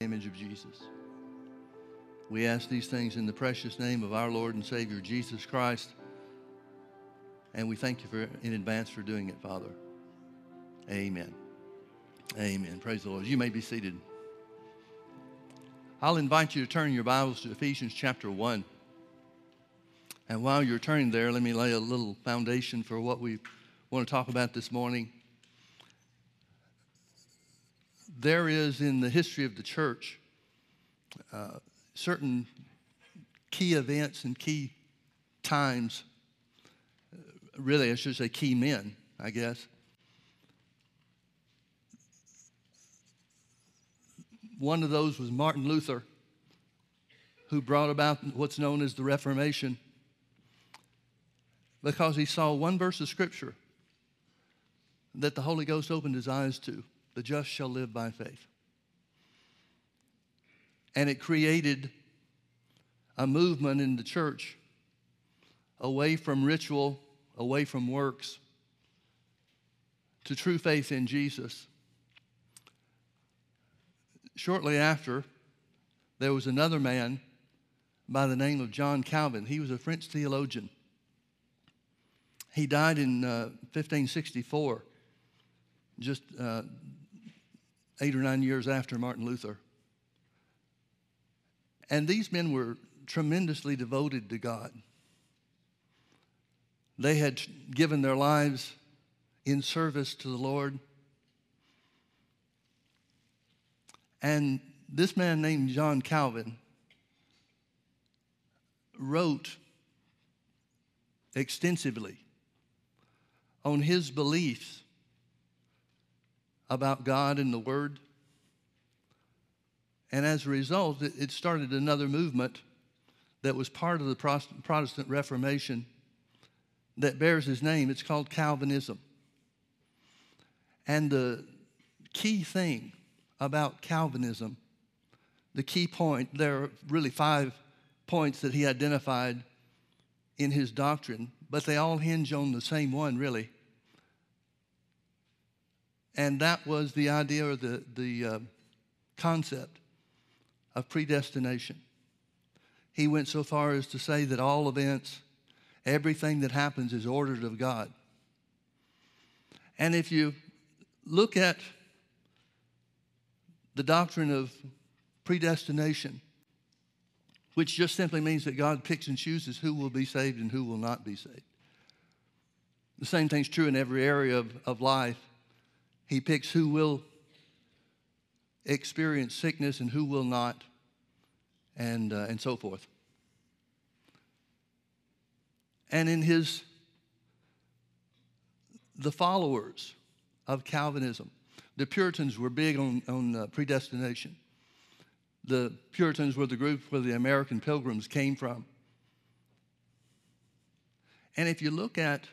image of Jesus. We ask these things in the precious name of our Lord and Savior Jesus Christ. And we thank you for in advance for doing it, Father. Amen. Amen. Praise the Lord. You may be seated. I'll invite you to turn your Bibles to Ephesians chapter 1. And while you're turning there, let me lay a little foundation for what we want to talk about this morning. There is in the history of the church uh, certain key events and key times, uh, really, I should say key men, I guess. One of those was Martin Luther, who brought about what's known as the Reformation because he saw one verse of Scripture that the Holy Ghost opened his eyes to the just shall live by faith. And it created a movement in the church away from ritual, away from works, to true faith in Jesus. Shortly after, there was another man by the name of John Calvin. He was a French theologian. He died in uh, 1564, just uh, eight or nine years after Martin Luther. And these men were tremendously devoted to God. They had given their lives in service to the Lord. And this man named John Calvin wrote extensively on his beliefs about God and the Word. And as a result, it started another movement that was part of the Protestant Reformation that bears his name. It's called Calvinism. And the key thing about Calvinism, the key point, there are really five points that he identified in his doctrine, but they all hinge on the same one, really. And that was the idea or the, the uh, concept of predestination. He went so far as to say that all events, everything that happens is ordered of God. And if you look at the doctrine of predestination, which just simply means that God picks and chooses who will be saved and who will not be saved. The same thing's true in every area of, of life. He picks who will experience sickness and who will not, and, uh, and so forth. And in his, the followers of Calvinism, the Puritans were big on, on uh, predestination. The Puritans were the group where the American pilgrims came from. And if you look at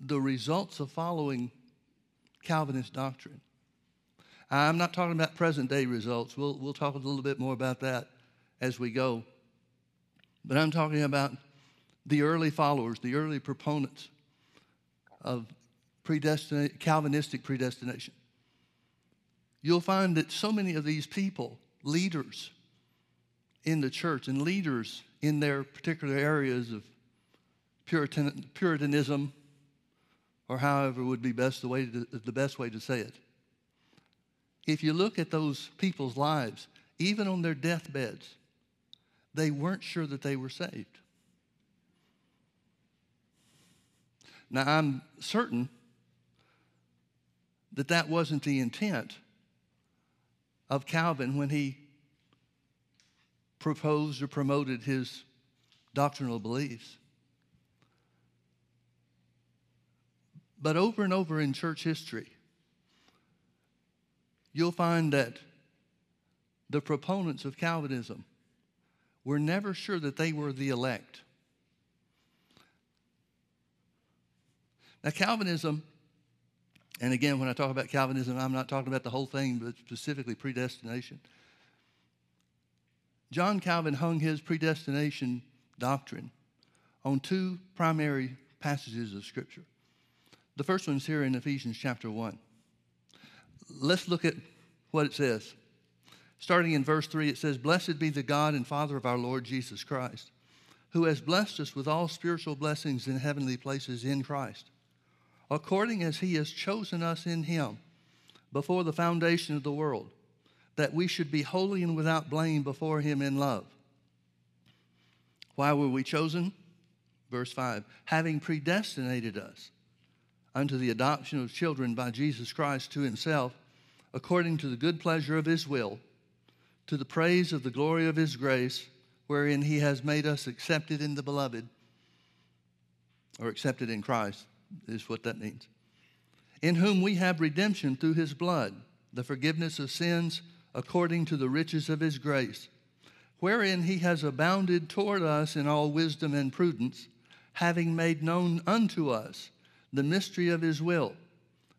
the results of following Calvinist doctrine. I'm not talking about present day results. We'll, we'll talk a little bit more about that as we go. But I'm talking about the early followers, the early proponents of predestina- Calvinistic predestination. You'll find that so many of these people, leaders in the church and leaders in their particular areas of Puritan, Puritanism, or however would be best the way to, the best way to say it. If you look at those people's lives, even on their deathbeds, they weren't sure that they were saved. Now, I'm certain that that wasn't the intent of Calvin when he proposed or promoted his doctrinal beliefs. But over and over in church history, you'll find that the proponents of Calvinism were never sure that they were the elect. Now, Calvinism, and again, when I talk about Calvinism, I'm not talking about the whole thing, but specifically predestination. John Calvin hung his predestination doctrine on two primary passages of Scripture. The first one's here in Ephesians chapter 1. let's look at what it says. Starting in verse 3, it says, Blessed be the God and Father of our Lord Jesus Christ, who has blessed us with all spiritual blessings in heavenly places in Christ, according as he has chosen us in him before the foundation of the world, that we should be holy and without blame before him in love. Why were we chosen? Verse 5 having predestinated us unto the adoption of children by Jesus Christ to himself, according to the good pleasure of his will, to the praise of the glory of his grace, wherein he has made us accepted in the beloved, or accepted in Christ, is what that means. In whom we have redemption through his blood, the forgiveness of sins according to the riches of his grace, wherein he has abounded toward us in all wisdom and prudence, having made known unto us the mystery of his will,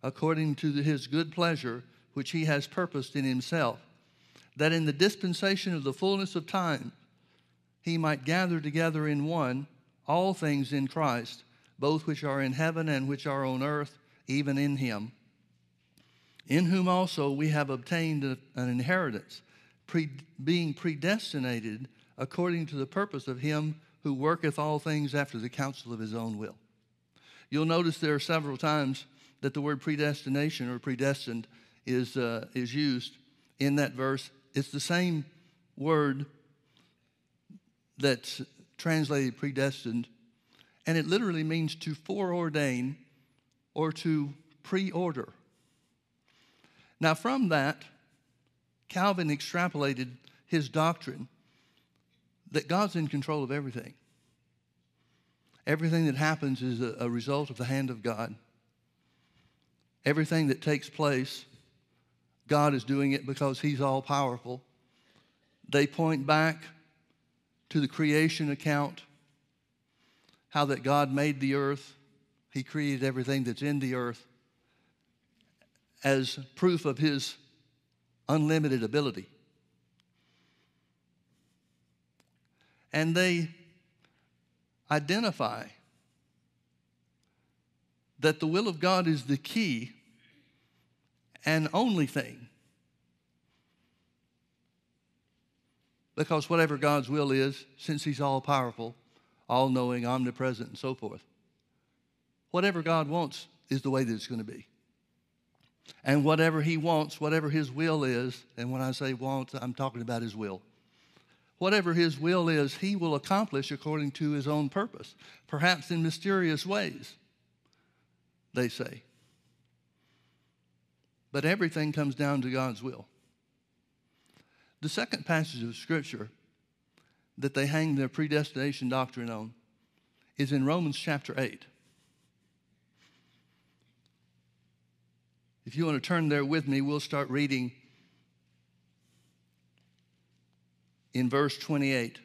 according to his good pleasure, which he has purposed in himself, that in the dispensation of the fullness of time he might gather together in one all things in Christ, both which are in heaven and which are on earth, even in him. In whom also we have obtained an inheritance, pre- being predestinated according to the purpose of him who worketh all things after the counsel of his own will. You'll notice there are several times that the word predestination or predestined is, uh, is used in that verse. It's the same word that's translated predestined, and it literally means to foreordain or to preorder. Now, from that, Calvin extrapolated his doctrine that God's in control of everything. Everything that happens is a, a result of the hand of God. Everything that takes place, God is doing it because He's all powerful. They point back to the creation account, how that God made the earth, He created everything that's in the earth as proof of His unlimited ability. And they identify that the will of God is the key and only thing. Because whatever God's will is, since He's all powerful, all knowing, omnipresent, and so forth, whatever God wants is the way that it's going to be. And whatever He wants, whatever His will is, and when I say wants, I'm talking about His will whatever his will is, he will accomplish according to his own purpose, perhaps in mysterious ways, they say. But everything comes down to God's will. The second passage of Scripture that they hang their predestination doctrine on is in Romans chapter 8. If you want to turn there with me, we'll start reading in verse 28.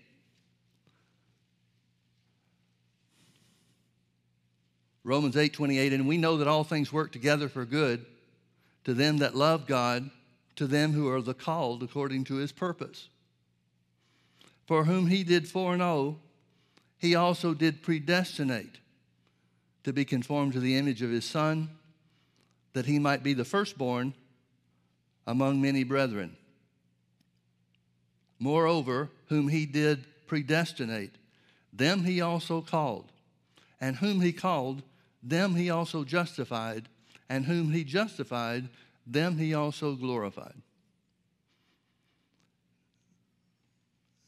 Romans 8 28, and we know that all things work together for good to them that love God, to them who are the called according to his purpose. For whom he did foreknow, he also did predestinate to be conformed to the image of his Son, that he might be the firstborn among many brethren. Moreover, whom he did predestinate, them he also called. And whom he called, them he also justified. And whom he justified, them he also glorified.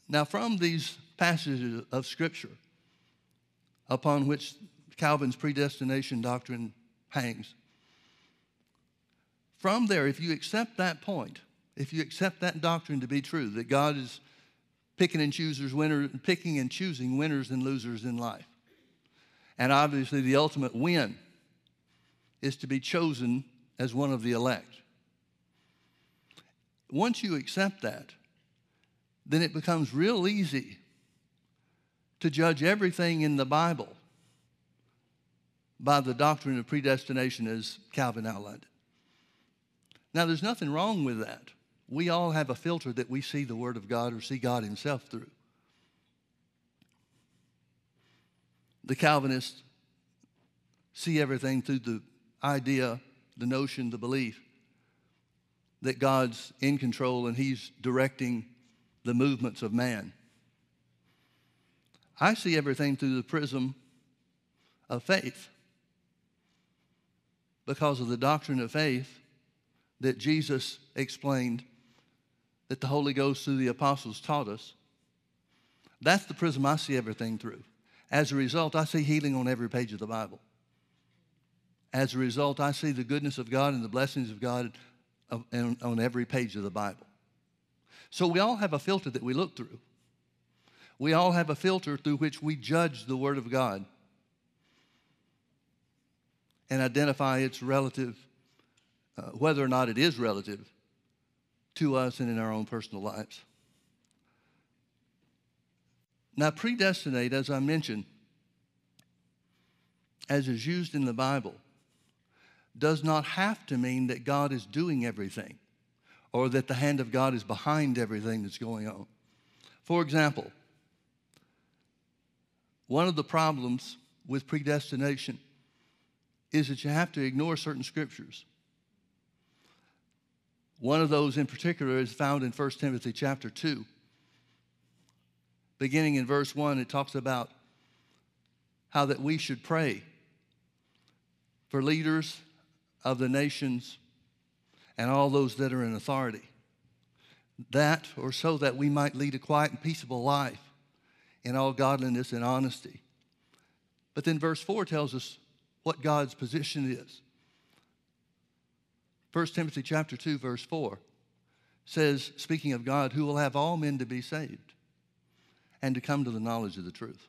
Now, from these passages of Scripture upon which Calvin's predestination doctrine hangs, from there, if you accept that point, if you accept that doctrine to be true, that God is picking and choosers, winner, picking and choosing winners and losers in life. And obviously, the ultimate win is to be chosen as one of the elect. Once you accept that, then it becomes real easy to judge everything in the Bible by the doctrine of predestination as Calvin outlined it. Now, there's nothing wrong with that. We all have a filter that we see the Word of God or see God Himself through. The Calvinists see everything through the idea, the notion, the belief that God's in control and He's directing the movements of man. I see everything through the prism of faith because of the doctrine of faith that Jesus explained, that the Holy Ghost through the apostles taught us. That's the prism I see everything through. As a result, I see healing on every page of the Bible. As a result, I see the goodness of God and the blessings of God on every page of the Bible. So we all have a filter that we look through. We all have a filter through which we judge the Word of God and identify its relative, uh, whether or not it is relative to us and in our own personal lives. Now, predestinate, as I mentioned, as is used in the Bible, does not have to mean that God is doing everything or that the hand of God is behind everything that's going on. For example, one of the problems with predestination is that you have to ignore certain scriptures. One of those in particular is found in 1 Timothy chapter 2. Beginning in verse 1, it talks about how that we should pray for leaders of the nations and all those that are in authority. That, or so that we might lead a quiet and peaceable life in all godliness and honesty. But then verse 4 tells us what God's position is. 1 Timothy chapter 2 verse 4 says speaking of God who will have all men to be saved and to come to the knowledge of the truth.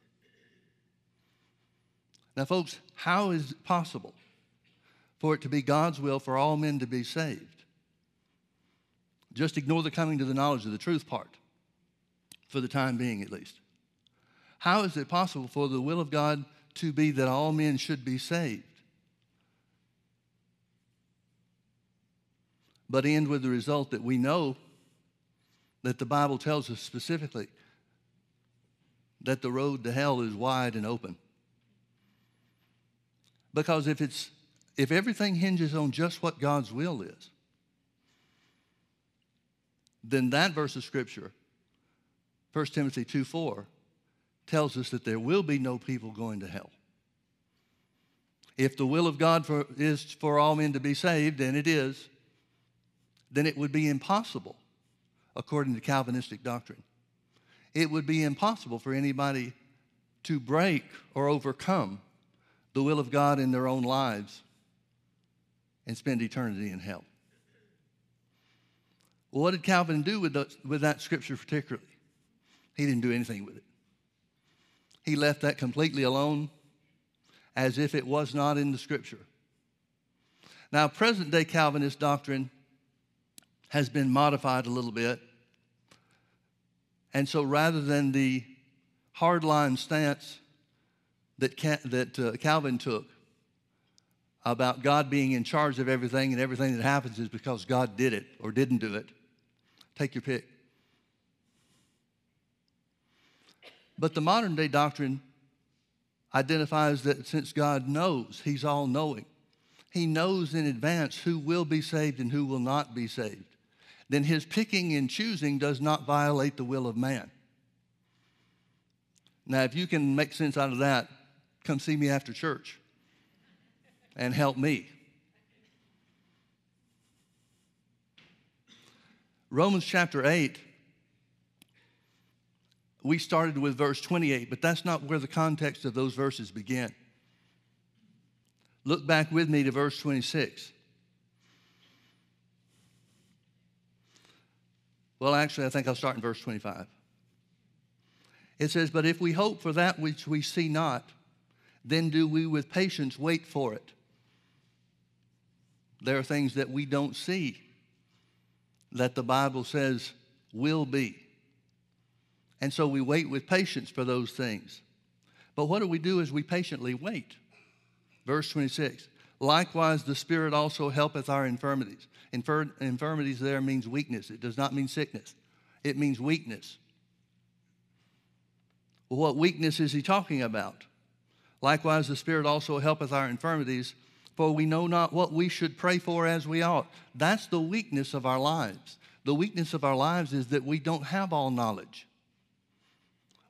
Now folks, how is it possible for it to be God's will for all men to be saved? Just ignore the coming to the knowledge of the truth part for the time being at least. How is it possible for the will of God to be that all men should be saved. But end with the result that we know that the Bible tells us specifically that the road to hell is wide and open. Because if it's if everything hinges on just what God's will is, then that verse of scripture, 1 Timothy 2 4, tells us that there will be no people going to hell. If the will of God for, is for all men to be saved, and it is, then it would be impossible, according to Calvinistic doctrine. It would be impossible for anybody to break or overcome the will of God in their own lives and spend eternity in hell. Well, what did Calvin do with, the, with that scripture particularly? He didn't do anything with it. He left that completely alone as if it was not in the scripture. Now, present day Calvinist doctrine has been modified a little bit. And so rather than the hardline stance that, that uh, Calvin took about God being in charge of everything and everything that happens is because God did it or didn't do it, take your pick. But the modern day doctrine identifies that since God knows, He's all knowing, He knows in advance who will be saved and who will not be saved. Then His picking and choosing does not violate the will of man. Now, if you can make sense out of that, come see me after church and help me. Romans chapter 8 we started with verse 28, but that's not where the context of those verses begin. Look back with me to verse 26. Well, actually, I think I'll start in verse 25. It says, But if we hope for that which we see not, then do we with patience wait for it. There are things that we don't see that the Bible says will be. And so we wait with patience for those things. But what do we do is we patiently wait. Verse 26 Likewise, the Spirit also helpeth our infirmities. Infir- infirmities there means weakness, it does not mean sickness, it means weakness. Well, what weakness is he talking about? Likewise, the Spirit also helpeth our infirmities, for we know not what we should pray for as we ought. That's the weakness of our lives. The weakness of our lives is that we don't have all knowledge.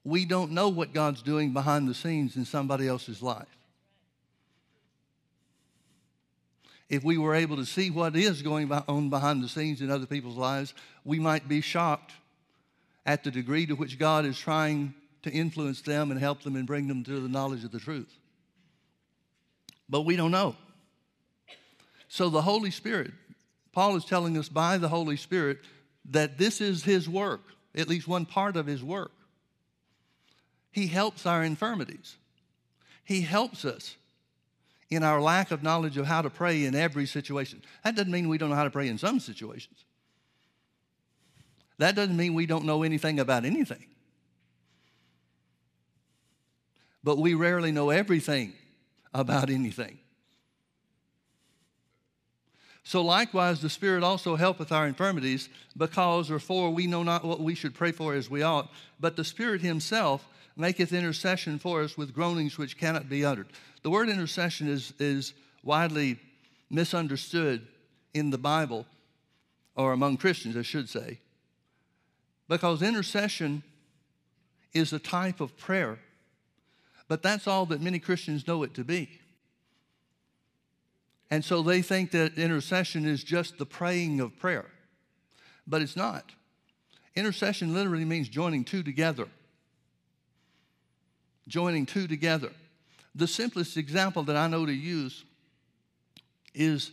We don't know what God's doing behind the scenes in somebody else's life. If we were able to see what is going on behind the scenes in other people's lives, we might be shocked at the degree to which God is trying to influence them and help them and bring them to the knowledge of the truth. But we don't know. So the Holy Spirit, Paul is telling us by the Holy Spirit that this is his work, at least one part of his work. He helps our infirmities. He helps us in our lack of knowledge of how to pray in every situation. That doesn't mean we don't know how to pray in some situations. That doesn't mean we don't know anything about anything. But we rarely know everything about anything. So likewise, the Spirit also helpeth our infirmities, because or for we know not what we should pray for as we ought, but the Spirit Himself maketh intercession for us with groanings which cannot be uttered. The word intercession is, is widely misunderstood in the Bible, or among Christians, I should say, because intercession is a type of prayer, but that's all that many Christians know it to be. And so they think that intercession is just the praying of prayer, but it's not. Intercession literally means joining two together. Joining two together. The simplest example that I know to use is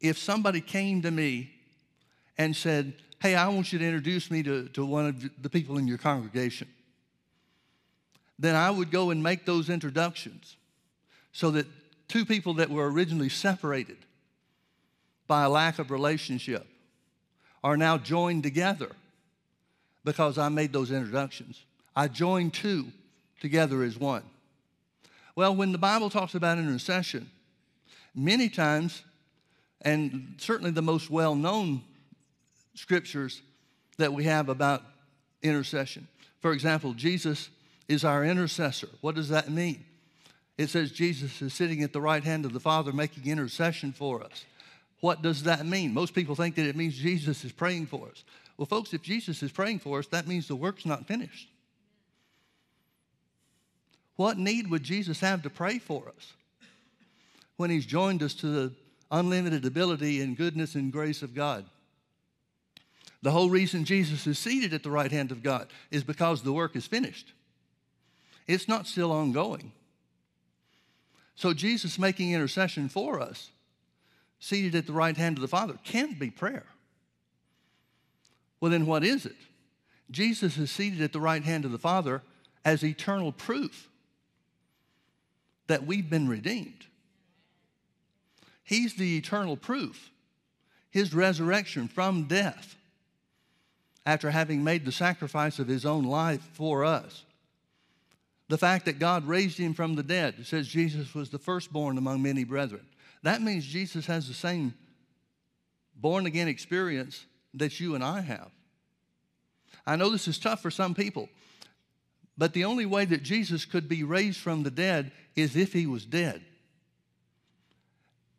if somebody came to me and said, Hey, I want you to introduce me to, to one of the people in your congregation, then I would go and make those introductions so that two people that were originally separated by a lack of relationship are now joined together because I made those introductions. I joined two together as one. Well, when the Bible talks about intercession, many times, and certainly the most well known scriptures that we have about intercession. For example, Jesus is our intercessor. What does that mean? It says Jesus is sitting at the right hand of the Father making intercession for us. What does that mean? Most people think that it means Jesus is praying for us. Well, folks, if Jesus is praying for us, that means the work's not finished. What need would Jesus have to pray for us when he's joined us to the unlimited ability and goodness and grace of God? The whole reason Jesus is seated at the right hand of God is because the work is finished. It's not still ongoing. So Jesus making intercession for us, seated at the right hand of the Father, can't be prayer. Well, then what is it? Jesus is seated at the right hand of the Father as eternal proof that we've been redeemed. He's the eternal proof. His resurrection from death after having made the sacrifice of his own life for us. The fact that God raised him from the dead says Jesus was the firstborn among many brethren. That means Jesus has the same born again experience that you and I have. I know this is tough for some people, but the only way that Jesus could be raised from the dead is if he was dead.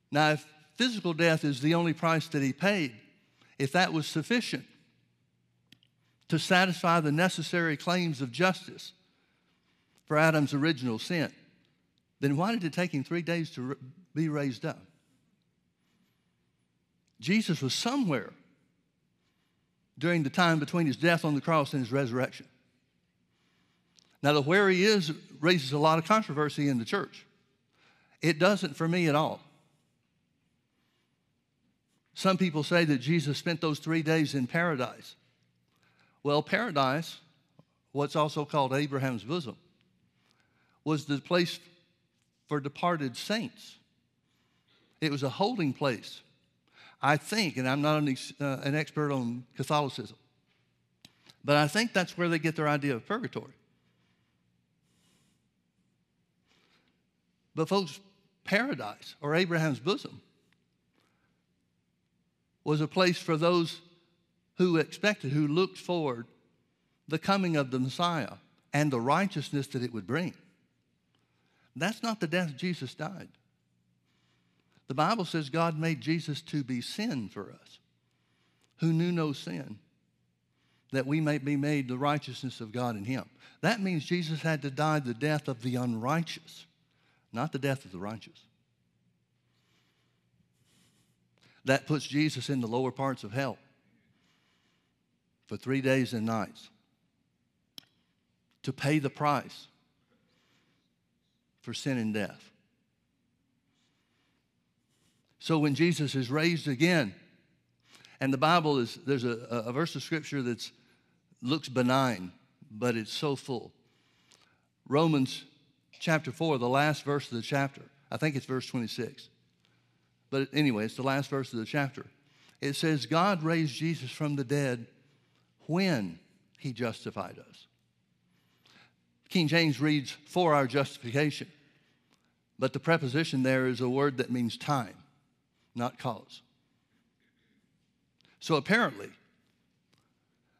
Now, if physical death is the only price that he paid, if that was sufficient to satisfy the necessary claims of justice for Adam's original sin, then why did it take him three days to be raised up? Jesus was somewhere during the time between his death on the cross and his resurrection. Now, the where he is raises a lot of controversy in the church. It doesn't for me at all. Some people say that Jesus spent those three days in paradise. Well, paradise, what's also called Abraham's bosom, was the place for departed saints. It was a holding place. I think, and I'm not an, uh, an expert on Catholicism, but I think that's where they get their idea of purgatory. But, folks, paradise or Abraham's bosom was a place for those who expected, who looked forward the coming of the Messiah and the righteousness that it would bring. That's not the death Jesus died. The Bible says God made Jesus to be sin for us, who knew no sin, that we may be made the righteousness of God in him. That means Jesus had to die the death of the unrighteous, not the death of the righteous. That puts Jesus in the lower parts of hell for three days and nights to pay the price for sin and death. So when Jesus is raised again, and the Bible is, there's a, a verse of scripture that looks benign, but it's so full. Romans chapter 4, the last verse of the chapter, I think it's verse 26. But anyway, it's the last verse of the chapter. It says, God raised Jesus from the dead when he justified us. King James reads, for our justification. But the preposition there is a word that means time not cause. So apparently,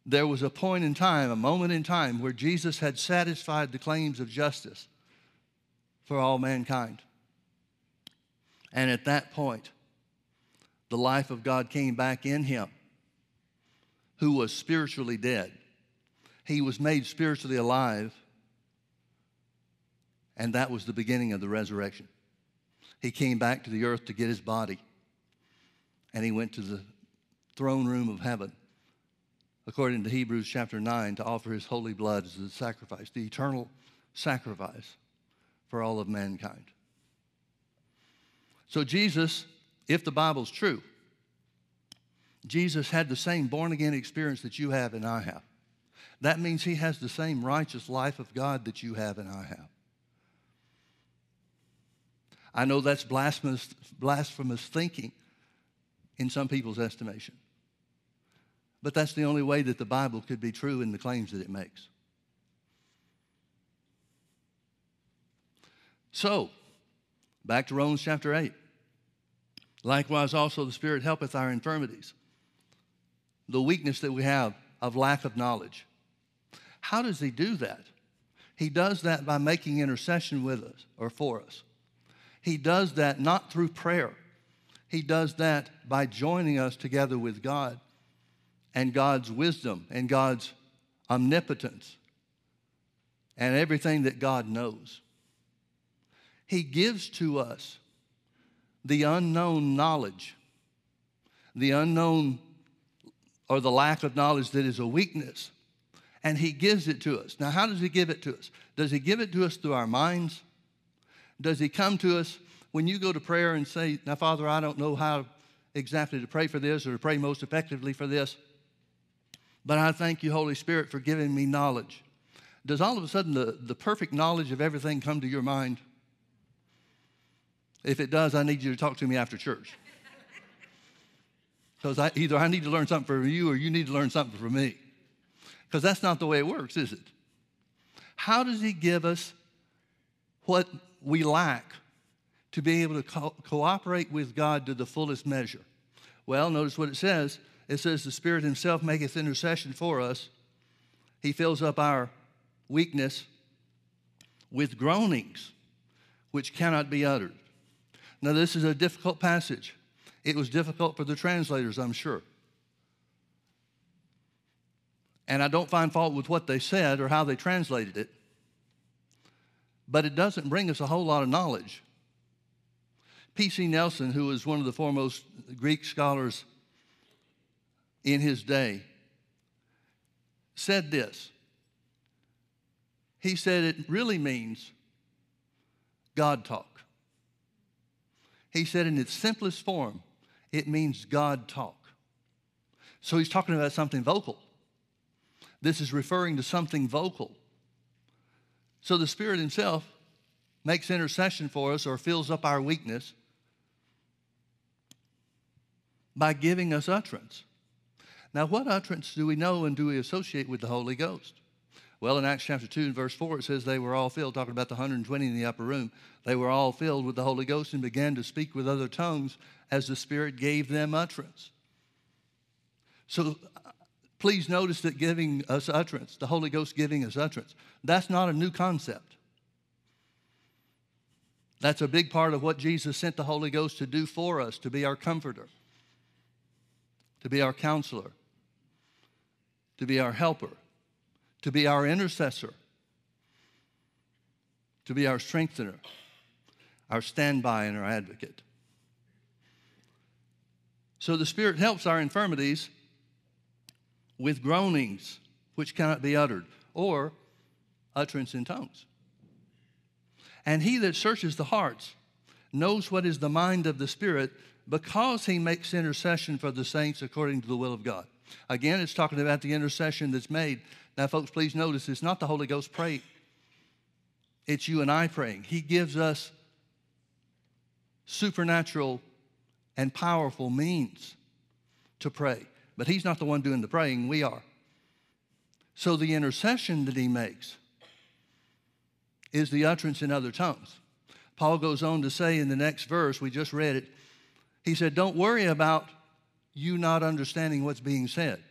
there was a point in time, a moment in time, where Jesus had satisfied the claims of justice for all mankind. And at that point, the life of God came back in him, who was spiritually dead. He was made spiritually alive, and that was the beginning of the resurrection. He came back to the earth to get his body and he went to the throne room of heaven, according to Hebrews chapter 9, to offer his holy blood as a sacrifice, the eternal sacrifice for all of mankind. So, Jesus, if the Bible's true, Jesus had the same born again experience that you have and I have. That means he has the same righteous life of God that you have and I have. I know that's blasphemous, blasphemous thinking in some people's estimation. But that's the only way that the Bible could be true in the claims that it makes. So, back to Romans chapter 8. Likewise, also the Spirit helpeth our infirmities, the weakness that we have of lack of knowledge. How does He do that? He does that by making intercession with us or for us. He does that not through prayer. He does that by joining us together with God and God's wisdom and God's omnipotence and everything that God knows. He gives to us the unknown knowledge, the unknown or the lack of knowledge that is a weakness, and He gives it to us. Now, how does He give it to us? Does He give it to us through our minds? Does He come to us when you go to prayer and say, Now, Father, I don't know how exactly to pray for this or to pray most effectively for this, but I thank you, Holy Spirit, for giving me knowledge. Does all of a sudden the, the perfect knowledge of everything come to your mind? If it does, I need you to talk to me after church. Because either I need to learn something from you or you need to learn something from me. Because that's not the way it works, is it? How does He give us what we lack to be able to co- cooperate with God to the fullest measure? Well, notice what it says. It says, The Spirit Himself maketh intercession for us. He fills up our weakness with groanings which cannot be uttered. Now, this is a difficult passage. It was difficult for the translators, I'm sure. And I don't find fault with what they said or how they translated it, but it doesn't bring us a whole lot of knowledge. P.C. Nelson, who was one of the foremost Greek scholars in his day, said this. He said it really means God talk. He said in its simplest form, it means God talk. So he's talking about something vocal. This is referring to something vocal. So the Spirit Himself makes intercession for us or fills up our weakness by giving us utterance. Now, what utterance do we know and do we associate with the Holy Ghost? Well, in Acts chapter 2 and verse 4, it says they were all filled, talking about the 120 in the upper room. They were all filled with the Holy Ghost and began to speak with other tongues as the Spirit gave them utterance. So please notice that giving us utterance, the Holy Ghost giving us utterance, that's not a new concept. That's a big part of what Jesus sent the Holy Ghost to do for us, to be our comforter, to be our counselor, to be our helper, to be our intercessor, to be our strengthener, our standby, and our advocate. So the Spirit helps our infirmities with groanings which cannot be uttered, or utterance in tongues. And he that searches the hearts knows what is the mind of the Spirit because he makes intercession for the saints according to the will of God. Again, it's talking about the intercession that's made. Now, folks, please notice it's not the Holy Ghost praying, it's you and I praying. He gives us supernatural and powerful means to pray. But he's not the one doing the praying, we are. So the intercession that he makes is the utterance in other tongues. Paul goes on to say in the next verse, we just read it, he said, Don't worry about you not understanding what's being said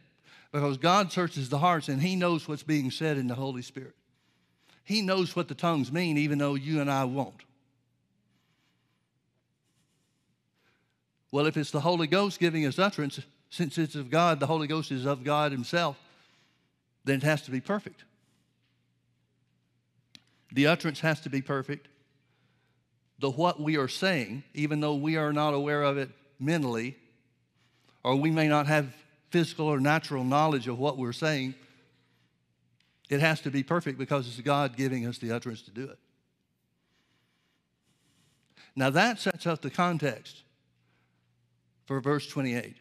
because God searches the hearts and he knows what's being said in the Holy Spirit. He knows what the tongues mean, even though you and I won't. Well, if it's the Holy Ghost giving us utterance, since it's of God, the Holy Ghost is of God Himself, then it has to be perfect. The utterance has to be perfect. The what we are saying, even though we are not aware of it mentally, or we may not have physical or natural knowledge of what we're saying, it has to be perfect because it's God giving us the utterance to do it. Now that sets up the context for verse 28.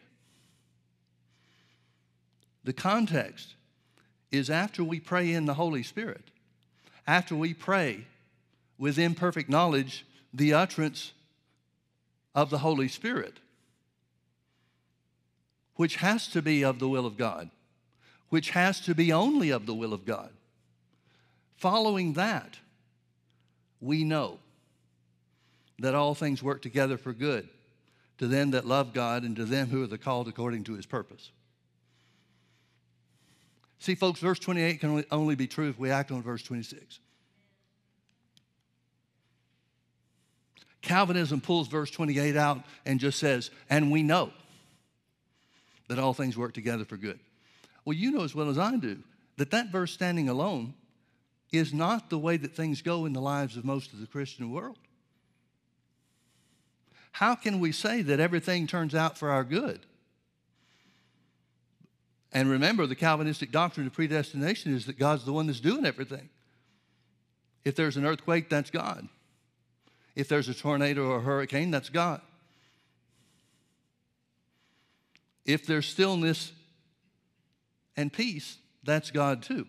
The context is after we pray in the Holy Spirit, after we pray with imperfect knowledge, the utterance of the Holy Spirit, which has to be of the will of God, which has to be only of the will of God. Following that, we know that all things work together for good to them that love God and to them who are the called according to his purpose. See, folks, verse 28 can only be true if we act on verse 26. Calvinism pulls verse 28 out and just says, and we know that all things work together for good. Well, you know as well as I do that that verse standing alone is not the way that things go in the lives of most of the Christian world. How can we say that everything turns out for our good? And remember, the Calvinistic doctrine of predestination is that God's the one that's doing everything. If there's an earthquake, that's God. If there's a tornado or a hurricane, that's God. If there's stillness and peace, that's God too.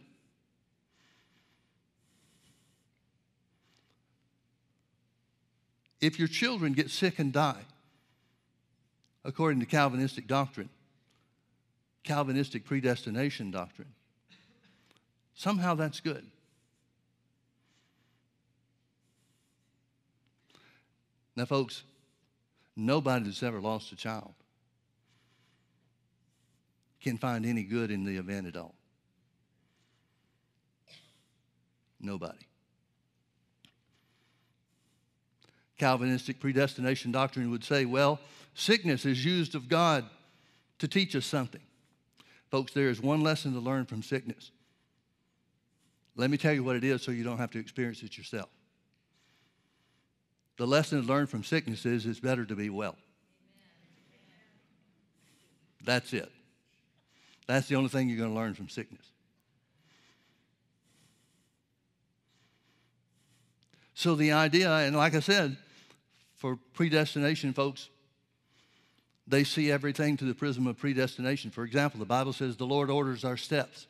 If your children get sick and die, according to Calvinistic doctrine, Calvinistic predestination doctrine, somehow that's good. Now, folks, nobody ever lost a child can find any good in the event at all. Nobody. Calvinistic predestination doctrine would say, well, sickness is used of God to teach us something. Folks, there is one lesson to learn from sickness. Let me tell you what it is so you don't have to experience it yourself. The lesson to learn from sickness is it's better to be well. That's it. That's the only thing you're going to learn from sickness. So the idea, and like I said, for predestination folks, they see everything through the prism of predestination. For example, the Bible says the Lord orders our steps.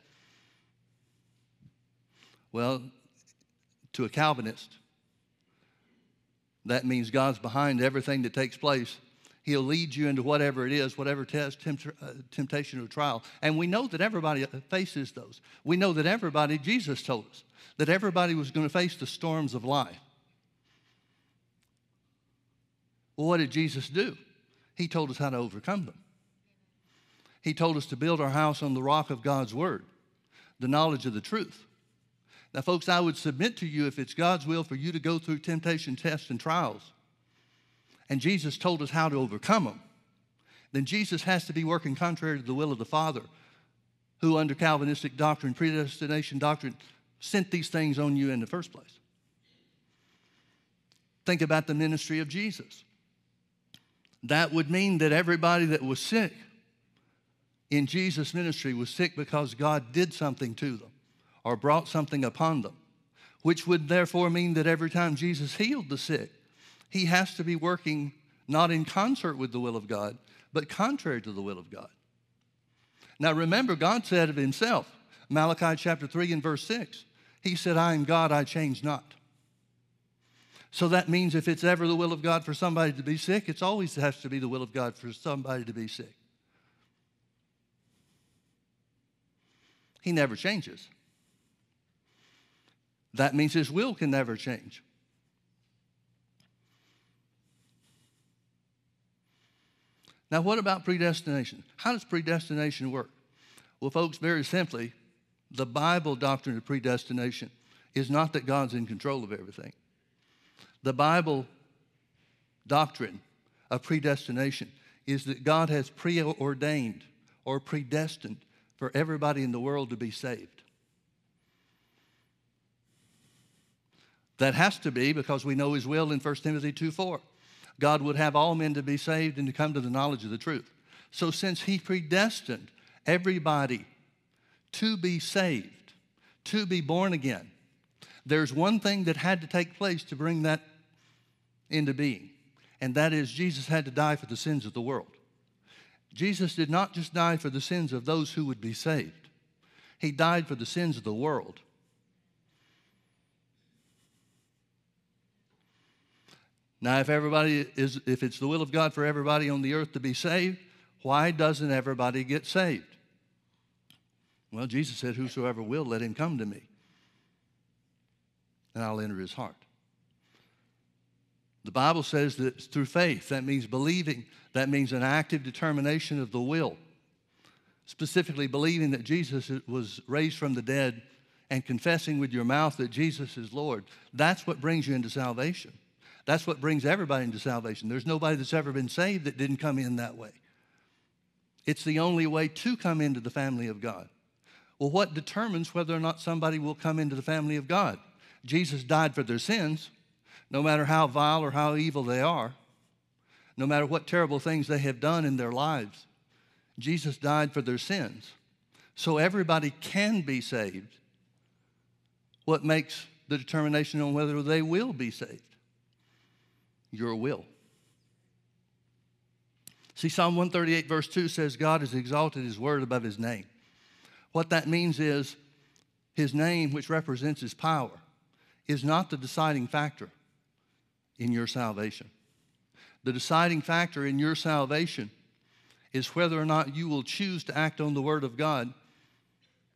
Well, to a Calvinist, that means God's behind everything that takes place. He'll lead you into whatever it is, whatever test, tempt, uh, temptation, or trial. And we know that everybody faces those. We know that everybody, Jesus told us, that everybody was going to face the storms of life. Well, what did Jesus do? He told us how to overcome them. He told us to build our house on the rock of God's word, the knowledge of the truth. Now, folks, I would submit to you if it's God's will for you to go through temptation tests and trials, and Jesus told us how to overcome them, then Jesus has to be working contrary to the will of the Father, who, under Calvinistic doctrine, predestination doctrine, sent these things on you in the first place. Think about the ministry of Jesus. That would mean that everybody that was sick in Jesus' ministry was sick because God did something to them or brought something upon them, which would therefore mean that every time Jesus healed the sick, he has to be working not in concert with the will of God, but contrary to the will of God. Now remember, God said of himself, Malachi chapter 3 and verse 6, he said, I am God, I change not. So that means if it's ever the will of God for somebody to be sick, it always has to be the will of God for somebody to be sick. He never changes. That means his will can never change. Now, what about predestination? How does predestination work? Well, folks, very simply, the Bible doctrine of predestination is not that God's in control of everything. The Bible doctrine of predestination is that God has preordained or predestined for everybody in the world to be saved. That has to be because we know His will in 1 Timothy 2 4. God would have all men to be saved and to come to the knowledge of the truth. So, since He predestined everybody to be saved, to be born again, there's one thing that had to take place to bring that into being, and that is Jesus had to die for the sins of the world. Jesus did not just die for the sins of those who would be saved, He died for the sins of the world. Now, if everybody is, if it's the will of God for everybody on the earth to be saved, why doesn't everybody get saved? Well, Jesus said, Whosoever will, let him come to me, and I'll enter his heart. The Bible says that through faith. That means believing. That means an active determination of the will. Specifically, believing that Jesus was raised from the dead and confessing with your mouth that Jesus is Lord. That's what brings you into salvation. That's what brings everybody into salvation. There's nobody that's ever been saved that didn't come in that way. It's the only way to come into the family of God. Well, what determines whether or not somebody will come into the family of God? Jesus died for their sins no matter how vile or how evil they are, no matter what terrible things they have done in their lives, Jesus died for their sins. So everybody can be saved. What makes the determination on whether they will be saved? Your will. See, Psalm 138, verse 2 says, God has exalted his word above his name. What that means is his name, which represents his power, is not the deciding factor in your salvation. The deciding factor in your salvation is whether or not you will choose to act on the Word of God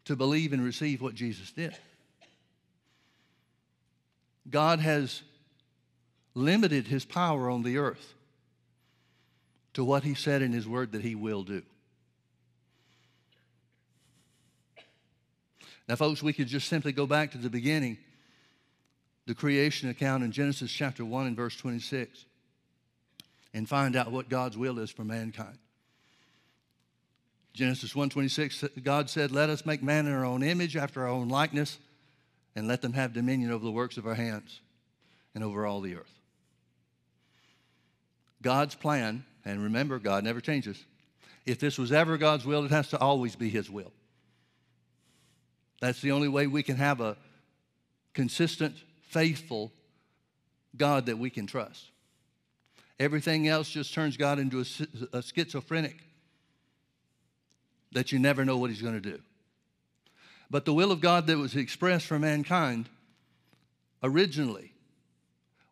to believe and receive what Jesus did. God has limited his power on the earth to what he said in his word that he will do. Now, folks, we could just simply go back to the beginning the creation account in Genesis chapter 1 and verse 26 and find out what God's will is for mankind. Genesis 1:26 God said, "Let us make man in our own image after our own likeness and let them have dominion over the works of our hands and over all the earth." God's plan, and remember God never changes. If this was ever God's will, it has to always be his will. That's the only way we can have a consistent faithful God that we can trust. Everything else just turns God into a, a schizophrenic that you never know what he's going to do. But the will of God that was expressed for mankind originally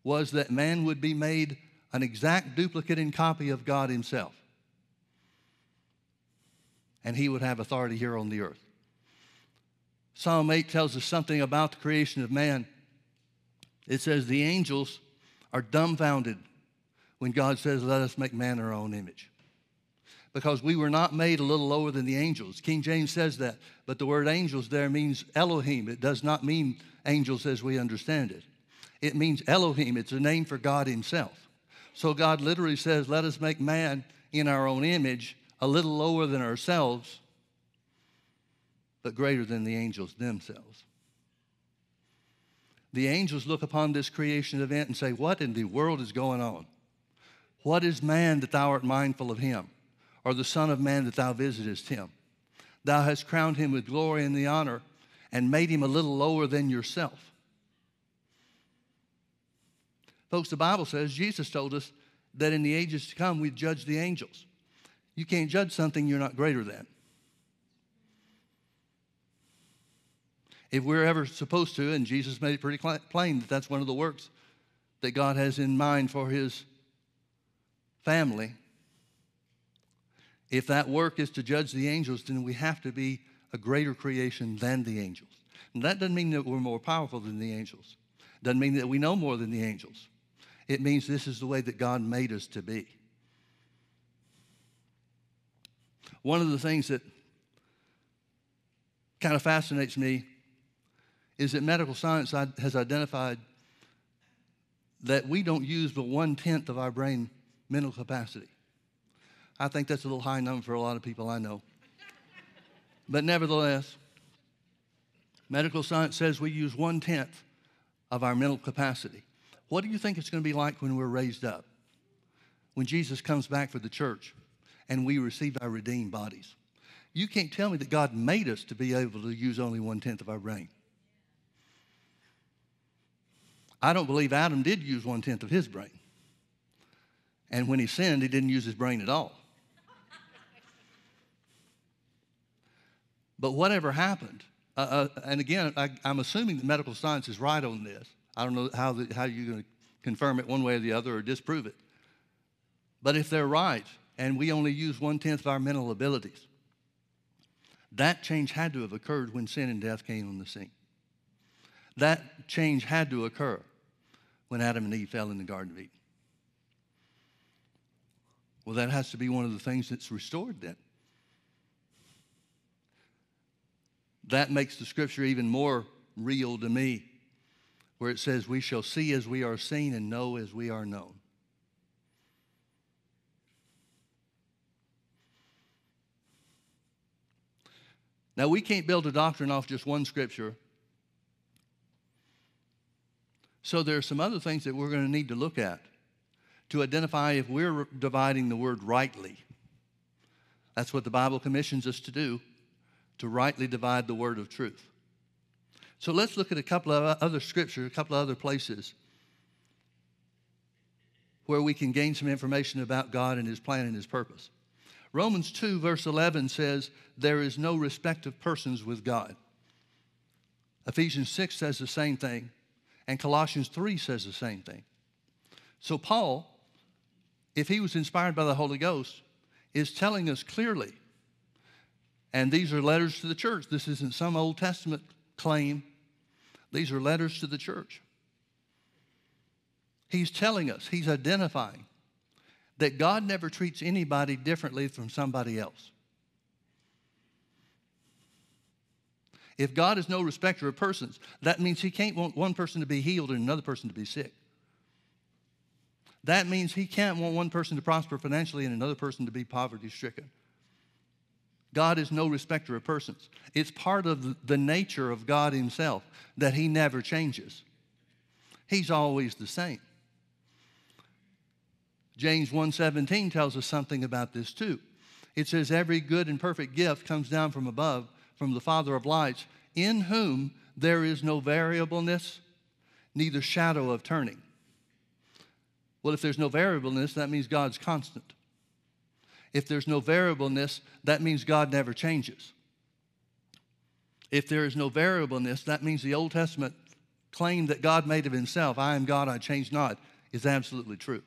was that man would be made an exact duplicate and copy of God himself. And he would have authority here on the earth. Psalm 8 tells us something about the creation of man it says the angels are dumbfounded when God says, Let us make man our own image. because we were not made a little lower than the angels. King James says that, but the word angels there means Elohim. It does not mean angels as we understand it. It means Elohim, it's a name for God Himself. So God literally says, Let us make man in our own image, a little lower than ourselves, but greater than the angels themselves. The angels look upon this creation event and say, What in the world is going on? What is man that thou art mindful of him? Or the Son of Man that thou visitest him? Thou hast crowned him with glory and the honor and made him a little lower than yourself. Folks, the Bible says, Jesus told us that in the ages to come we'd judge the angels. You can't judge something you're not greater than. If we're ever supposed to, and Jesus made it pretty plain that that's one of the works that God has in mind for his family, if that work is to judge the angels, then we have to be a greater creation than the angels. And that doesn't mean that we're more powerful than the angels. Doesn't mean that we know more than the angels. It means this is the way that God made us to be. One of the things that kind of fascinates me is that medical science has identified that we don't use but one tenth of our brain mental capacity. I think that's a little high number for a lot of people I know. but nevertheless, medical science says we use one tenth of our mental capacity. What do you think it's going to be like when we're raised up? When Jesus comes back for the church and we receive our redeemed bodies? You can't tell me that God made us to be able to use only one tenth of our brain. I don't believe Adam did use one tenth of his brain. And when he sinned, he didn't use his brain at all. But whatever happened, uh, uh, and again, I, am assuming that medical science is right on this. I don't know how, the, how you're going to confirm it one way or the other or disprove it. But if they're right, and we only use one tenth of our mental abilities, that change had to have occurred when sin and death came on the scene. That change had to occur when Adam and Eve fell in the Garden of Eden. Well, that has to be one of the things that's restored then. That makes the scripture even more real to me where it says, We shall see as we are seen and know as we are known. Now, we can't build a doctrine off just one scripture. So, there are some other things that we're going to need to look at to identify if we're dividing the word rightly. That's what the Bible commissions us to do, to rightly divide the word of truth. So let's look at a couple of other scripture, a couple of other places where we can gain some information about God and His plan and His purpose. Romans 2, verse 11 says, There is no respect of persons with God. Ephesians 6 says the same thing, and Colossians 3 says the same thing. So, Paul, if he was inspired by the Holy Ghost, is telling us clearly, and these are letters to the church. This isn't some Old Testament claim. These are letters to the church. He's telling us, he's identifying that God never treats anybody differently from somebody else. If God is no respecter of persons, that means he can't want one person to be healed and another person to be sick. That means he can't want one person to prosper financially and another person to be poverty stricken. God is no respecter of persons. It's part of the nature of God Himself that He never changes. He's always the same. James 1:17 tells us something about this too. It says every good and perfect gift comes down from above from the Father of lights in whom there is no variableness neither shadow of turning. Well, if there's no variableness, that means God's constant. If there's no variableness, that means God never changes. If there is no variableness, that means the Old Testament claim that God made of himself, I am God, I change not, is absolutely true.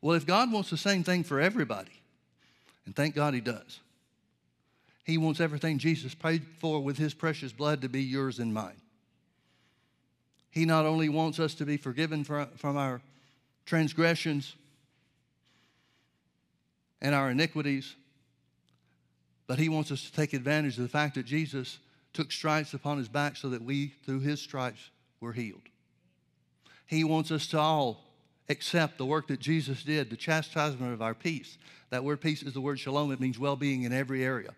Well, if God wants the same thing for everybody, and thank God he does, he wants everything Jesus paid for with his precious blood to be yours and mine. He not only wants us to be forgiven from our transgressions, and our iniquities, but He wants us to take advantage of the fact that Jesus took stripes upon His back so that we, through His stripes, were healed. He wants us to all accept the work that Jesus did, the chastisement of our peace. That word peace is the word shalom. It means well being in every area.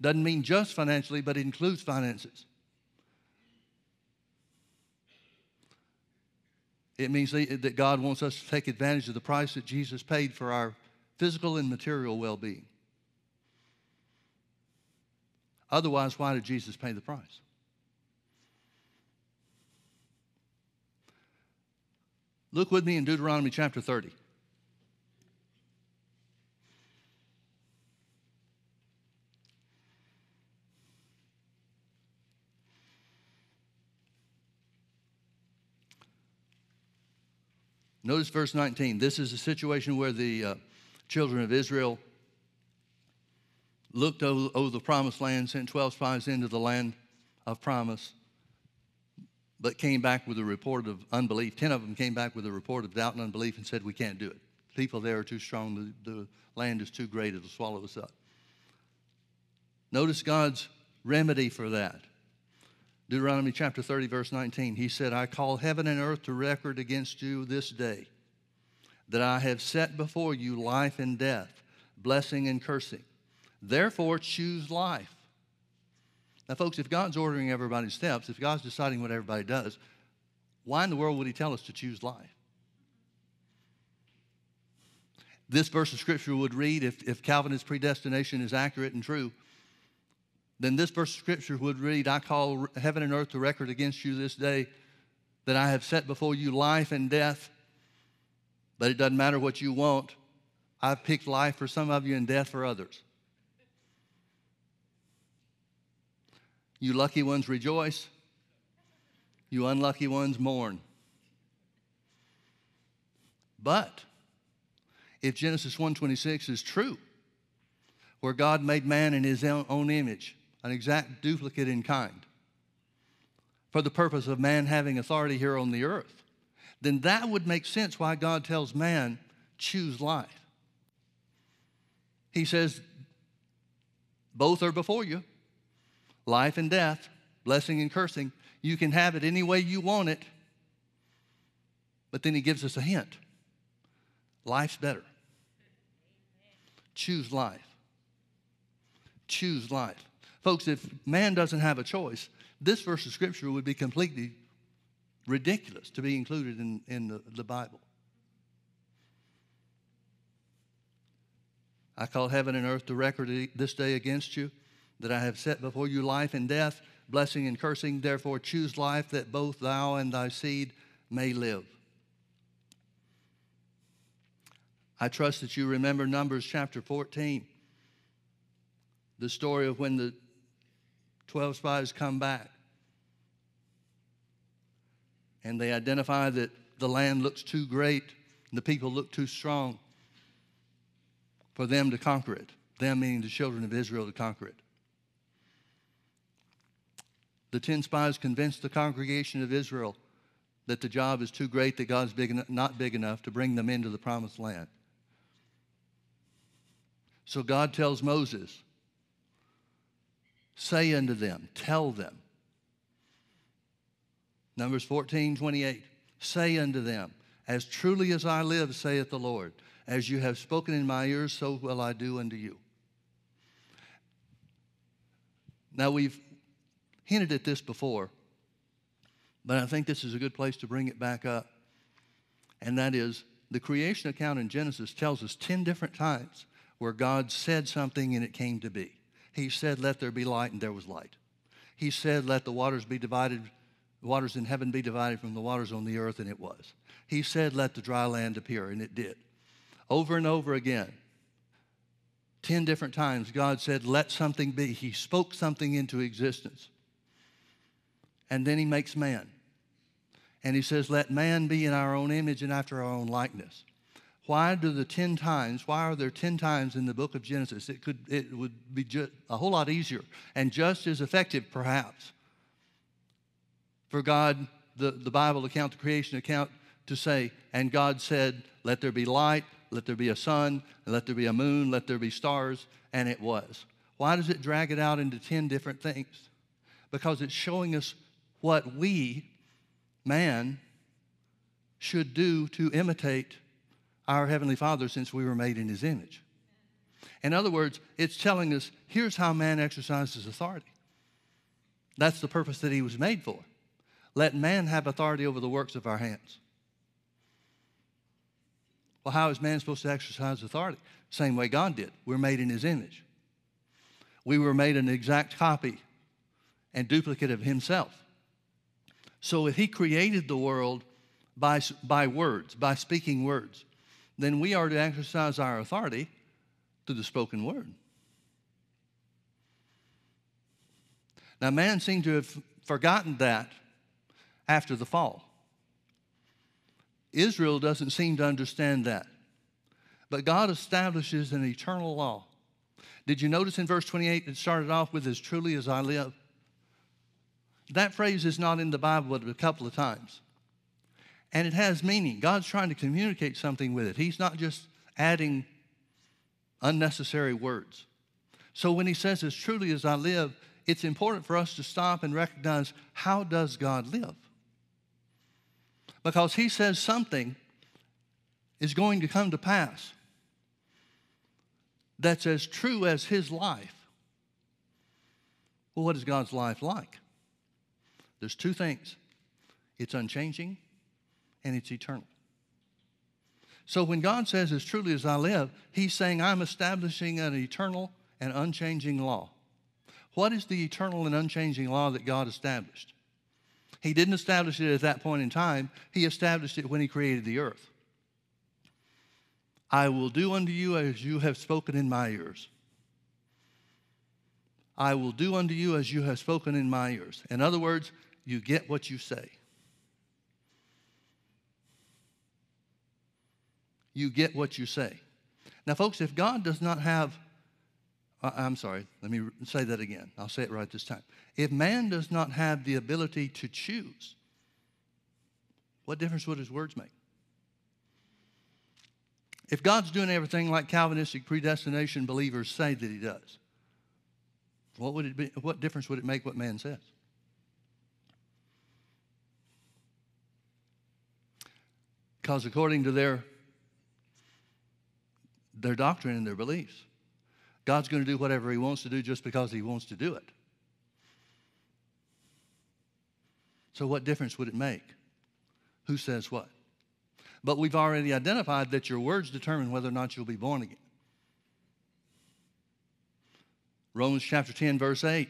Doesn't mean just financially, but it includes finances. It means that God wants us to take advantage of the price that Jesus paid for our physical and material well being. Otherwise, why did Jesus pay the price? Look with me in Deuteronomy chapter 30. Notice verse 19. This is a situation where the uh, children of Israel looked over, over, the promised land, sent 12 spies into the land of promise, but came back with a report of unbelief. Ten of them came back with a report of doubt and unbelief and said, We can't do it. People there are too strong. The, the land is too great. It'll swallow us up. Notice God's remedy for that. Deuteronomy chapter 30, verse 19. He said, I call heaven and earth to record against you this day that I have set before you life and death, blessing and cursing. Therefore, choose life. Now, folks, if God's ordering everybody's steps, if God's deciding what everybody does, why in the world would He tell us to choose life? This verse of Scripture would read, if, if Calvinist predestination is accurate and true, then this verse of scripture would read, I call heaven and earth to record against you this day that I have set before you life and death, but it doesn't matter what you want. I've picked life for some of you and death for others. You lucky ones rejoice, you unlucky ones mourn. But if Genesis 1:26 is true, where God made man in his own image, an exact duplicate in kind, for the purpose of man having authority here on the earth, then that would make sense why God tells man, choose life. He says, both are before you life and death, blessing and cursing. You can have it any way you want it. But then he gives us a hint life's better. Choose life. Choose life. Folks, if man doesn't have a choice, this verse of Scripture would be completely ridiculous to be included in, in the, the Bible. I call heaven and earth to record this day against you that I have set before you life and death, blessing and cursing. Therefore, choose life that both thou and thy seed may live. I trust that you remember Numbers chapter 14, the story of when the 12 spies come back. And they identify that the land looks too great, the people look too strong for them to conquer it. Them meaning the children of Israel to conquer it. The 10 spies convinced the congregation of Israel that the job is too great, that God's big not big enough to bring them into the promised land. So God tells Moses, Say unto them, tell them. Numbers 14, 28. Say unto them, As truly as I live, saith the Lord, as you have spoken in my ears, so will I do unto you. Now, we've hinted at this before, but I think this is a good place to bring it back up. And that is the creation account in Genesis tells us 10 different times where God said something and it came to be. He said, Let there be light, and there was light. He said, Let the waters be divided, the waters in heaven be divided from the waters on the earth, and it was. He said, Let the dry land appear, and it did. Over and over again, 10 different times, God said, Let something be. He spoke something into existence. And then He makes man. And He says, Let man be in our own image and after our own likeness. Why do the 10 times, why are there 10 times in the book of Genesis? It, could, it would be just a whole lot easier and just as effective, perhaps, for God, the, the Bible account, the creation account, to say, and God said, Let there be light, let there be a sun, let there be a moon, let there be stars, and it was. Why does it drag it out into 10 different things? Because it's showing us what we, man, should do to imitate our Heavenly Father since we were made in His image. In other words, it's telling us here's how man exercises authority. That's the purpose that he was made for. Let man have authority over the works of our hands. Well, how is man supposed to exercise authority? Same way God did. We're made in his image. We were made an exact copy and duplicate of himself. So if he created the world by, by words, by speaking words, then we are to exercise our authority through the spoken word. Now, man seemed to have forgotten that after the fall. Israel doesn't seem to understand that. But God establishes an eternal law. Did you notice in verse 28 it started off with, as truly as I live? That phrase is not in the Bible but a couple of times. And it has meaning. God's trying to communicate something with it. He's not just adding unnecessary words. So when he says, as truly as I live, it's important for us to stop and recognize how does God live? Because he says something is going to come to pass that's as true as his life. Well, what is God's life like? There's two things it's unchanging and it's eternal. So when God says, as truly as I live, he's saying, I'm establishing an eternal and unchanging law. What is the eternal and unchanging law that God established? He didn't establish it at that point in time, He established it when He created the earth. I will do unto you as you have spoken in my ears. I will do unto you as you have spoken in my ears. In other words, you get what you say. You get what you say. Now, folks, if God does not have I'm sorry, let me say that again. I'll say it right this time. If man does not have the ability to choose, what difference would his words make? If God's doing everything like Calvinistic predestination believers say that he does, what would it be? What difference would it make what man says? Because according to their, their doctrine and their beliefs, God's going to do whatever He wants to do just because He wants to do it. So, what difference would it make? Who says what? But we've already identified that your words determine whether or not you'll be born again. Romans chapter 10, verse 8.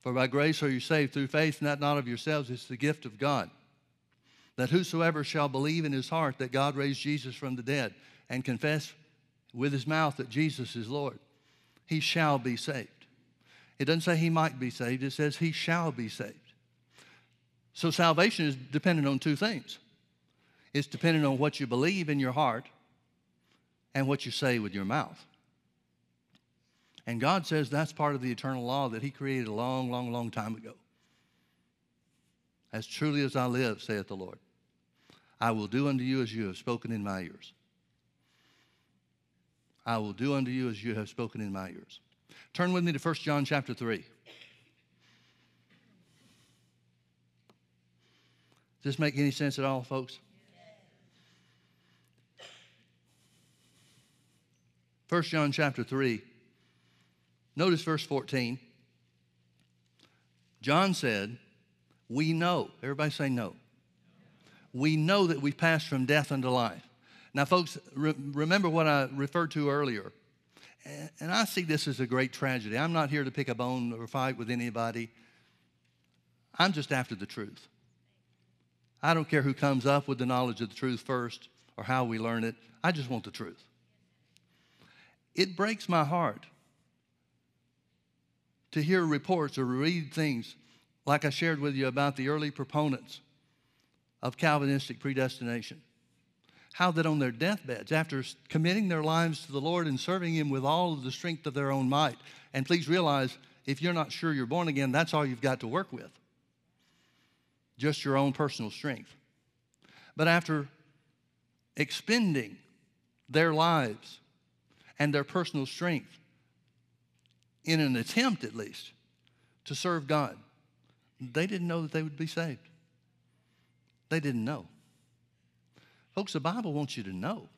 For by grace are you saved through faith, that not of yourselves, it's the gift of God. That whosoever shall believe in his heart that God raised Jesus from the dead and confess with his mouth that Jesus is Lord, he shall be saved. It doesn't say he might be saved, it says he shall be saved. So salvation is dependent on two things it's dependent on what you believe in your heart and what you say with your mouth. And God says that's part of the eternal law that He created a long, long, long time ago. As truly as I live, saith the Lord, I will do unto you as you have spoken in my ears. I will do unto you as you have spoken in my ears. Turn with me to 1 John chapter 3. Does this make any sense at all, folks? First John chapter 3. Notice verse 14. John said, We know. Everybody say no. We know that we passed from death unto life. Now, folks, re- remember what I referred to earlier. And, and I see this as a great tragedy. I'm not here to pick a bone or fight with anybody. I'm just after the truth. I don't care who comes up with the knowledge of the truth first or how we learn it. I just want the truth. It breaks my heart to hear reports or read things like I shared with you about the early proponents of Calvinistic predestination how that on their deathbeds, after committing their lives to the Lord and serving Him with all of the strength of their own might, and please realize if you're not sure you're born again, that's all you've got to work with just your own personal strength. But after expending their lives and their personal strength in an attempt, at least, to serve God. They didn't know that they would be saved. They didn't know. Folks, the Bible wants you to know.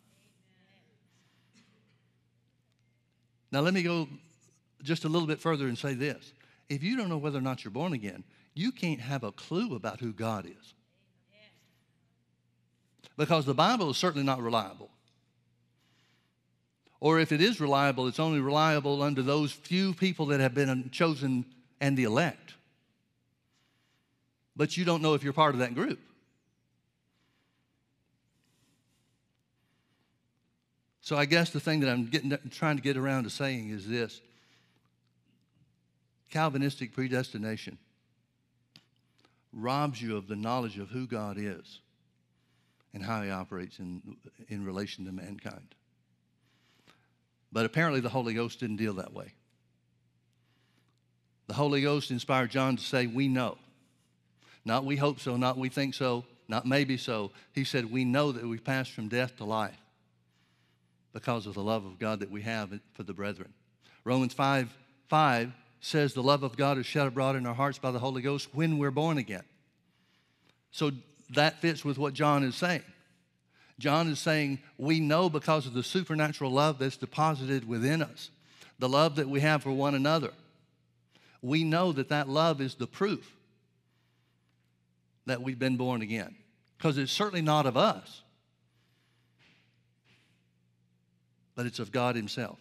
Now, let me go just a little bit further and say this. If you don't know whether or not you're born again, you can't have a clue about who God is. Because the Bible is certainly not reliable. Or if it is reliable, it's only reliable under those few people that have been chosen and the elect. But you don't know if you're part of that group. So I guess the thing that I'm getting, trying to get around to saying is this Calvinistic predestination robs you of the knowledge of who God is and how he operates in, in relation to mankind. But apparently, the Holy Ghost didn't deal that way. The Holy Ghost inspired John to say, We know. Not we hope so, not we think so, not maybe so. He said, We know that we've passed from death to life because of the love of God that we have for the brethren. Romans 5 5 says, The love of God is shed abroad in our hearts by the Holy Ghost when we're born again. So that fits with what John is saying. John is saying, We know because of the supernatural love that's deposited within us, the love that we have for one another. We know that that love is the proof that we've been born again. Because it's certainly not of us, but it's of God Himself.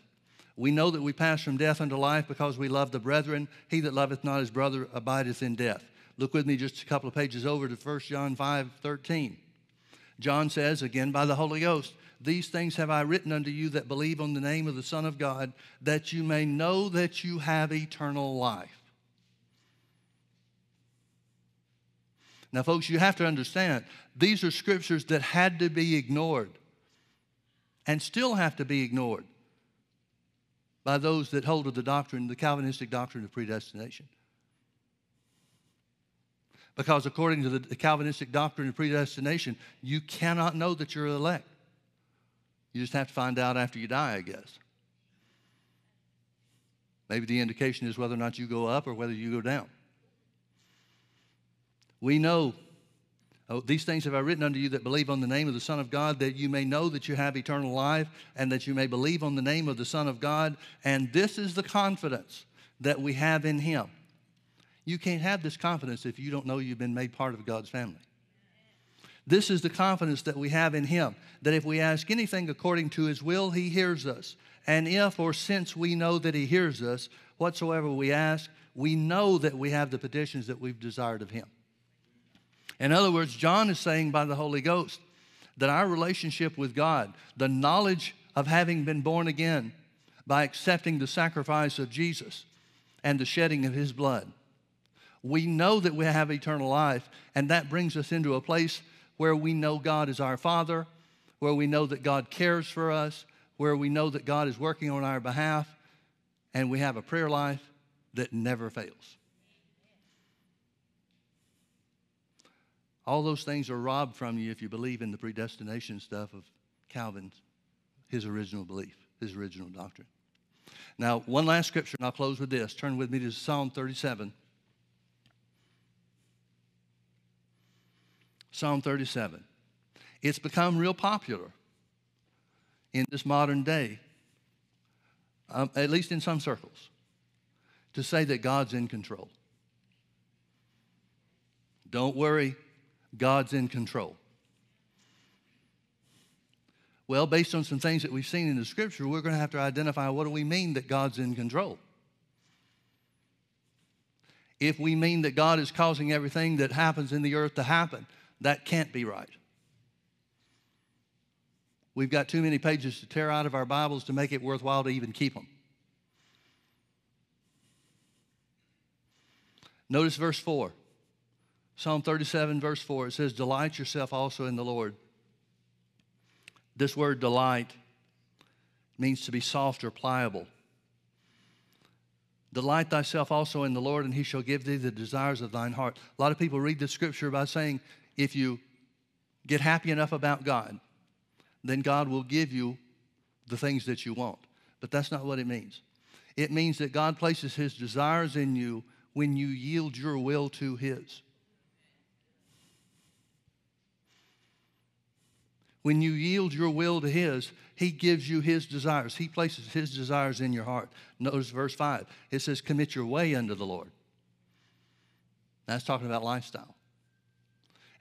We know that we pass from death unto life because we love the brethren. He that loveth not his brother abideth in death. Look with me just a couple of pages over to 1 John 5 13. John says, again by the Holy Ghost, These things have I written unto you that believe on the name of the Son of God, that you may know that you have eternal life. Now, folks, you have to understand, these are scriptures that had to be ignored and still have to be ignored by those that hold to the doctrine, the Calvinistic doctrine of predestination. Because according to the Calvinistic doctrine of predestination, you cannot know that you're elect. You just have to find out after you die, I guess. Maybe the indication is whether or not you go up or whether you go down. We know, oh, these things have I written unto you that believe on the name of the Son of God, that you may know that you have eternal life, and that you may believe on the name of the Son of God. And this is the confidence that we have in Him you can't have this confidence if you don't know you've been made part of God's family. This is the confidence that we have in Him that if we ask anything according to His will, He hears us. And if or since we know that He hears us, whatsoever we ask, we know that we have the petitions that we've desired of Him. In other words, John is saying by the Holy Ghost that our relationship with God, the knowledge of having been born again by accepting the sacrifice of Jesus and the shedding of His blood, we know that we have eternal life, and that brings us into a place where we know God is our Father, where we know that God cares for us, where we know that God is working on our behalf, and we have a prayer life that never fails. All those things are robbed from you if you believe in the predestination stuff of Calvin's, his original belief, his original doctrine. Now, one last scripture, and I'll close with this. Turn with me to Psalm 37. Psalm 37. It's become real popular in this modern day, um, at least in some circles, to say that God's in control. Don't worry, God's in control. Well, based on some things that we've seen in the scripture, we're going to have to identify what do we mean that God's in control. If we mean that God is causing everything that happens in the earth to happen, that can't be right. We've got too many pages to tear out of our Bibles to make it worthwhile to even keep them. Notice verse 4. Psalm 37, verse 4. It says, Delight yourself also in the Lord. This word delight means to be soft or pliable. Delight thyself also in the Lord, and he shall give thee the desires of thine heart. A lot of people read the scripture by saying, if you get happy enough about God, then God will give you the things that you want. But that's not what it means. It means that God places his desires in you when you yield your will to his. When you yield your will to his, he gives you his desires. He places his desires in your heart. Notice verse 5. It says, Commit your way unto the Lord. That's talking about lifestyle.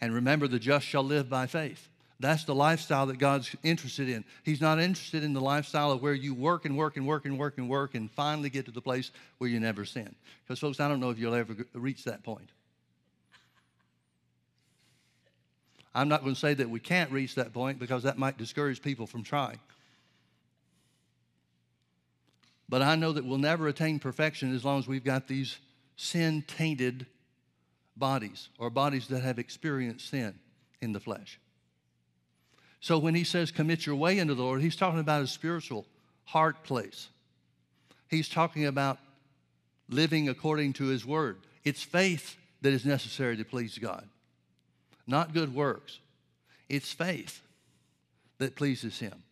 And remember, the just shall live by faith. That's the lifestyle that God's interested in. He's not interested in the lifestyle of where you work and work and work and work and work and finally get to the place where you never sin. Because, folks, I don't know if you'll ever reach that point. I'm not going to say that we can't reach that point because that might discourage people from trying. But I know that we'll never attain perfection as long as we've got these sin tainted bodies or bodies that have experienced sin in the flesh. So when he says commit your way into the Lord, he's talking about a spiritual heart place. He's talking about living according to his word. It's faith that is necessary to please God, not good works. It's faith that pleases him.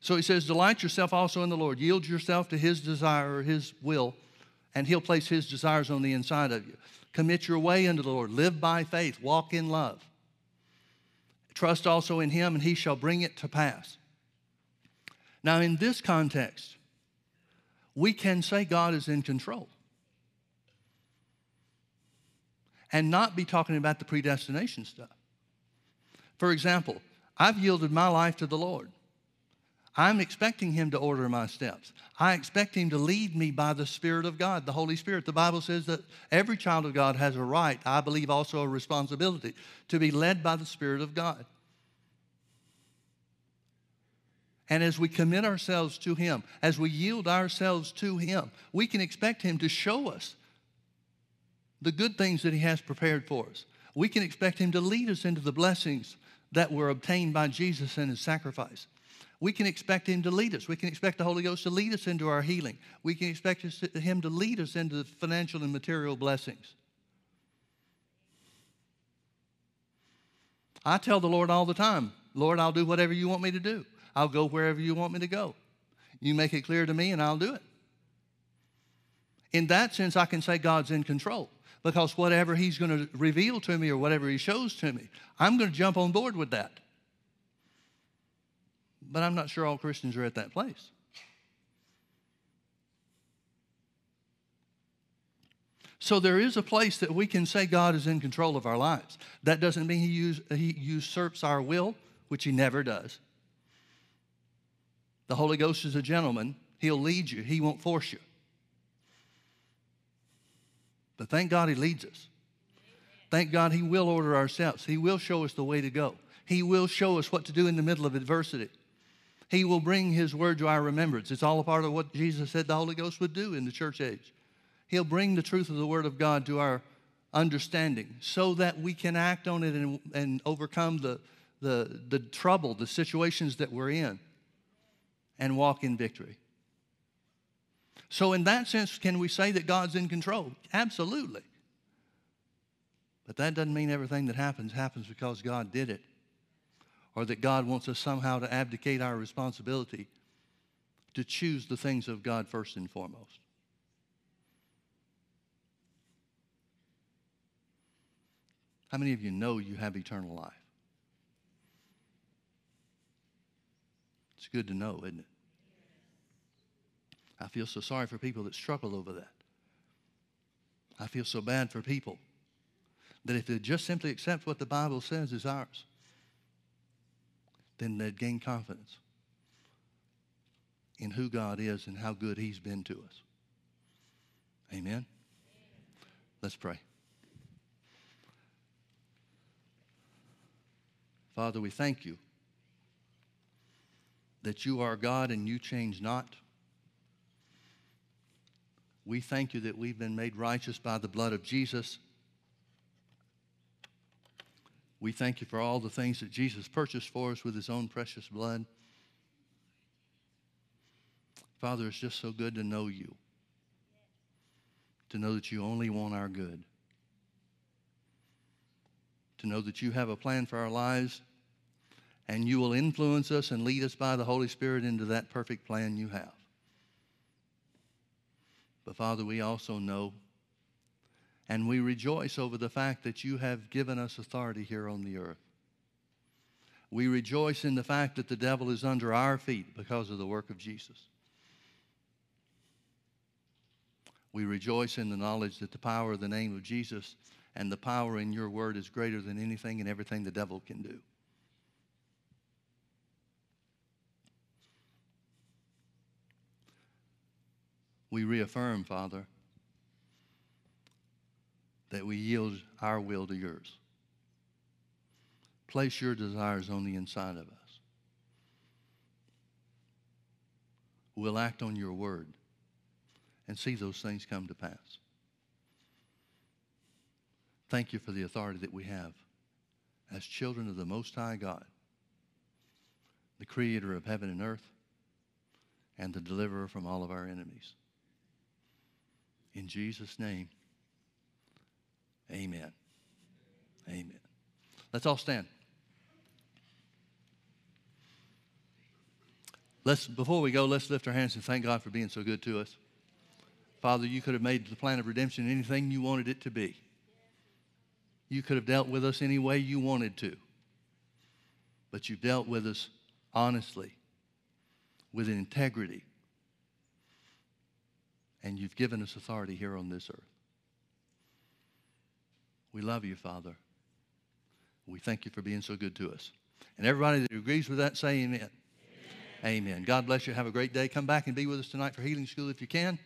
So he says, Delight yourself also in the Lord. Yield yourself to his desire or his will, and he'll place his desires on the inside of you. Commit your way unto the Lord. Live by faith. Walk in love. Trust also in him, and he shall bring it to pass. Now, in this context, we can say God is in control and not be talking about the predestination stuff. For example, I've yielded my life to the Lord. I'm expecting Him to order my steps. I expect Him to lead me by the Spirit of God, the Holy Spirit. The Bible says that every child of God has a right, I believe also a responsibility, to be led by the Spirit of God. And as we commit ourselves to Him, as we yield ourselves to Him, we can expect Him to show us the good things that He has prepared for us. We can expect Him to lead us into the blessings that were obtained by Jesus and His sacrifice. We can expect Him to lead us. We can expect the Holy Ghost to lead us into our healing. We can expect Him to lead us into the financial and material blessings. I tell the Lord all the time, Lord, I'll do whatever you want me to do. I'll go wherever you want me to go. You make it clear to me, and I'll do it. In that sense, I can say God's in control because whatever He's going to reveal to me or whatever He shows to me, I'm going to jump on board with that. But I'm not sure all Christians are at that place. So there is a place that we can say God is in control of our lives. That doesn't mean he, he usurps our will, which he never does. The Holy Ghost is a gentleman. He'll lead you, He won't force you. But thank God He leads us. Thank God He will order our steps. He will show us the way to go. He will show us what to do in the middle of adversity. He will bring His word to our remembrance. It's all a part of what Jesus said the Holy Ghost would do in the church age. He'll bring the truth of the Word of God to our understanding so that we can act on it and, and overcome the, the, the trouble, the situations that we're in and walk in victory. So, in that sense, can we say that God's in control? Absolutely. But that doesn't mean everything that happens happens because God did it, or that God wants us somehow to abdicate our responsibility to choose the things of God first and foremost. How many of you know you have eternal life? It's good to know, isn't it? I feel so sorry for people that struggle over that. I feel so bad for people that if they just simply accept what the Bible says is ours, then they'd gain confidence in who God is and how good He's been to us. Amen? Let's pray. Father, we thank you that you are God and you change not. We thank you that we've been made righteous by the blood of Jesus. We thank you for all the things that Jesus purchased for us with his own precious blood. Father, it's just so good to know you, to know that you only want our good, to know that you have a plan for our lives and you will influence us and lead us by the Holy Spirit into that perfect plan you have. But Father, we also know and we rejoice over the fact that you have given us authority here on the earth. We rejoice in the fact that the devil is under our feet because of the work of Jesus. We rejoice in the knowledge that the power of the name of Jesus and the power in your word is greater than anything and everything the devil can do. We reaffirm, Father, that we yield our will to yours. Place your desires on the inside of us. We'll act on your word and see those things come to pass. Thank you for the authority that we have as children of the Most High God, the creator of heaven and earth, and the deliverer from all of our enemies. In Jesus' name, amen. Amen. Let's all stand. Let's, before we go, let's lift our hands and thank God for being so good to us. Father, you could have made the plan of redemption anything you wanted it to be. You could have dealt with us any way you wanted to. But you've dealt with us honestly, with integrity, and you've given us authority here on this earth. We love you, Father. We thank you for being so good to us. And everybody that agrees with that, say amen. Amen. amen. God bless you. Have a great day. Come back and be with us tonight for Healing School if you can.